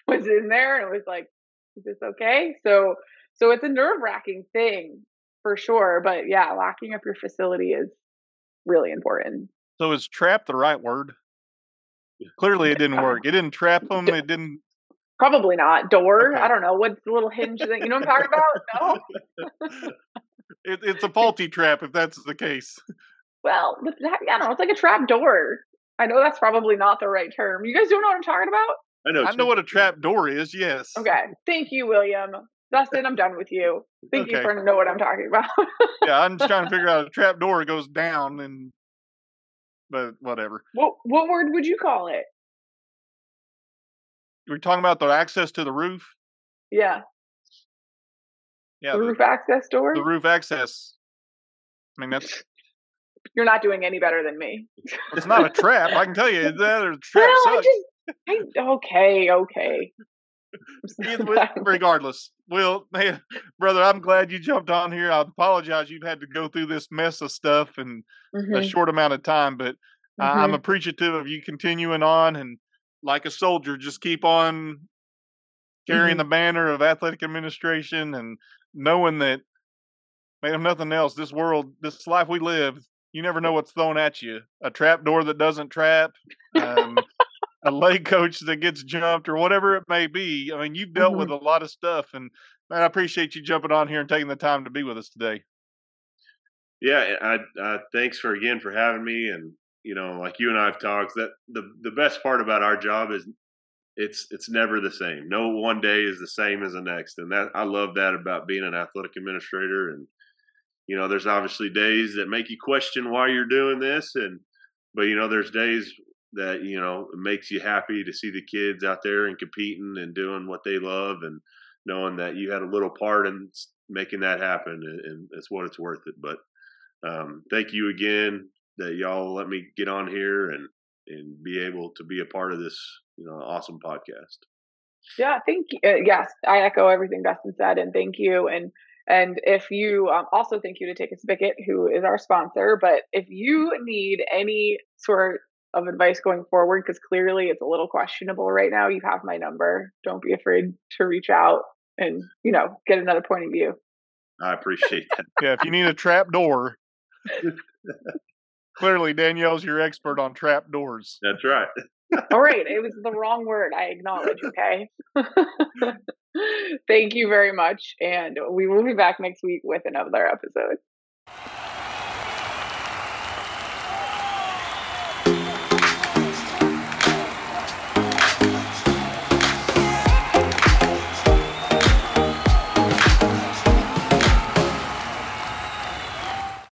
was in there and it was like, is this okay? So so it's a nerve wracking thing for sure. But yeah, locking up your facility is really important. So is trap the right word? Clearly, it didn't work. It didn't trap them. It didn't. Probably not. Door. Okay. I don't know. What's the little hinge that you know what I'm talking about? No. it, it's a faulty trap if that's the case. Well, that, I don't know. It's like a trap door. I know that's probably not the right term. You guys don't know what I'm talking about? I know. I know what a trap door is. Yes. Okay. Thank you, William. Dustin, I'm done with you. Thank okay. you for know what I'm talking about. yeah, I'm just trying to figure out a trap door goes down and but whatever. What what word would you call it? We're talking about the access to the roof. Yeah. Yeah. The, the roof access door. The roof access. I mean, that's. You're not doing any better than me. it's not a trap. I can tell you that. Or trap sucks. I just, I, okay, okay. regardless, Will, man, brother, I'm glad you jumped on here. I apologize you've had to go through this mess of stuff in mm-hmm. a short amount of time, but mm-hmm. I'm appreciative of you continuing on and like a soldier, just keep on carrying mm-hmm. the banner of athletic administration and knowing that, man, if nothing else, this world, this life we live, you never know what's thrown at you. A trap door that doesn't trap. Um, a leg coach that gets jumped or whatever it may be. I mean, you've dealt mm-hmm. with a lot of stuff, and man, I appreciate you jumping on here and taking the time to be with us today. Yeah, I, I thanks for again for having me, and you know, like you and I have talked, that the the best part about our job is it's it's never the same. No one day is the same as the next, and that I love that about being an athletic administrator. And you know, there's obviously days that make you question why you're doing this, and but you know, there's days that you know makes you happy to see the kids out there and competing and doing what they love and knowing that you had a little part in making that happen and, it's what it's worth it but um, thank you again that y'all let me get on here and and be able to be a part of this you know awesome podcast. Yeah thank you uh, yes i echo everything dustin said and thank you and and if you um, also thank you to Take a Spigot, who is our sponsor. But if you need any sort of advice going forward because clearly it's a little questionable right now. You have my number. Don't be afraid to reach out and, you know, get another point of view. I appreciate that. yeah, if you need a trap door, clearly Danielle's your expert on trap doors. That's right. All right, it was the wrong word. I acknowledge, okay? Thank you very much. And we will be back next week with another episode.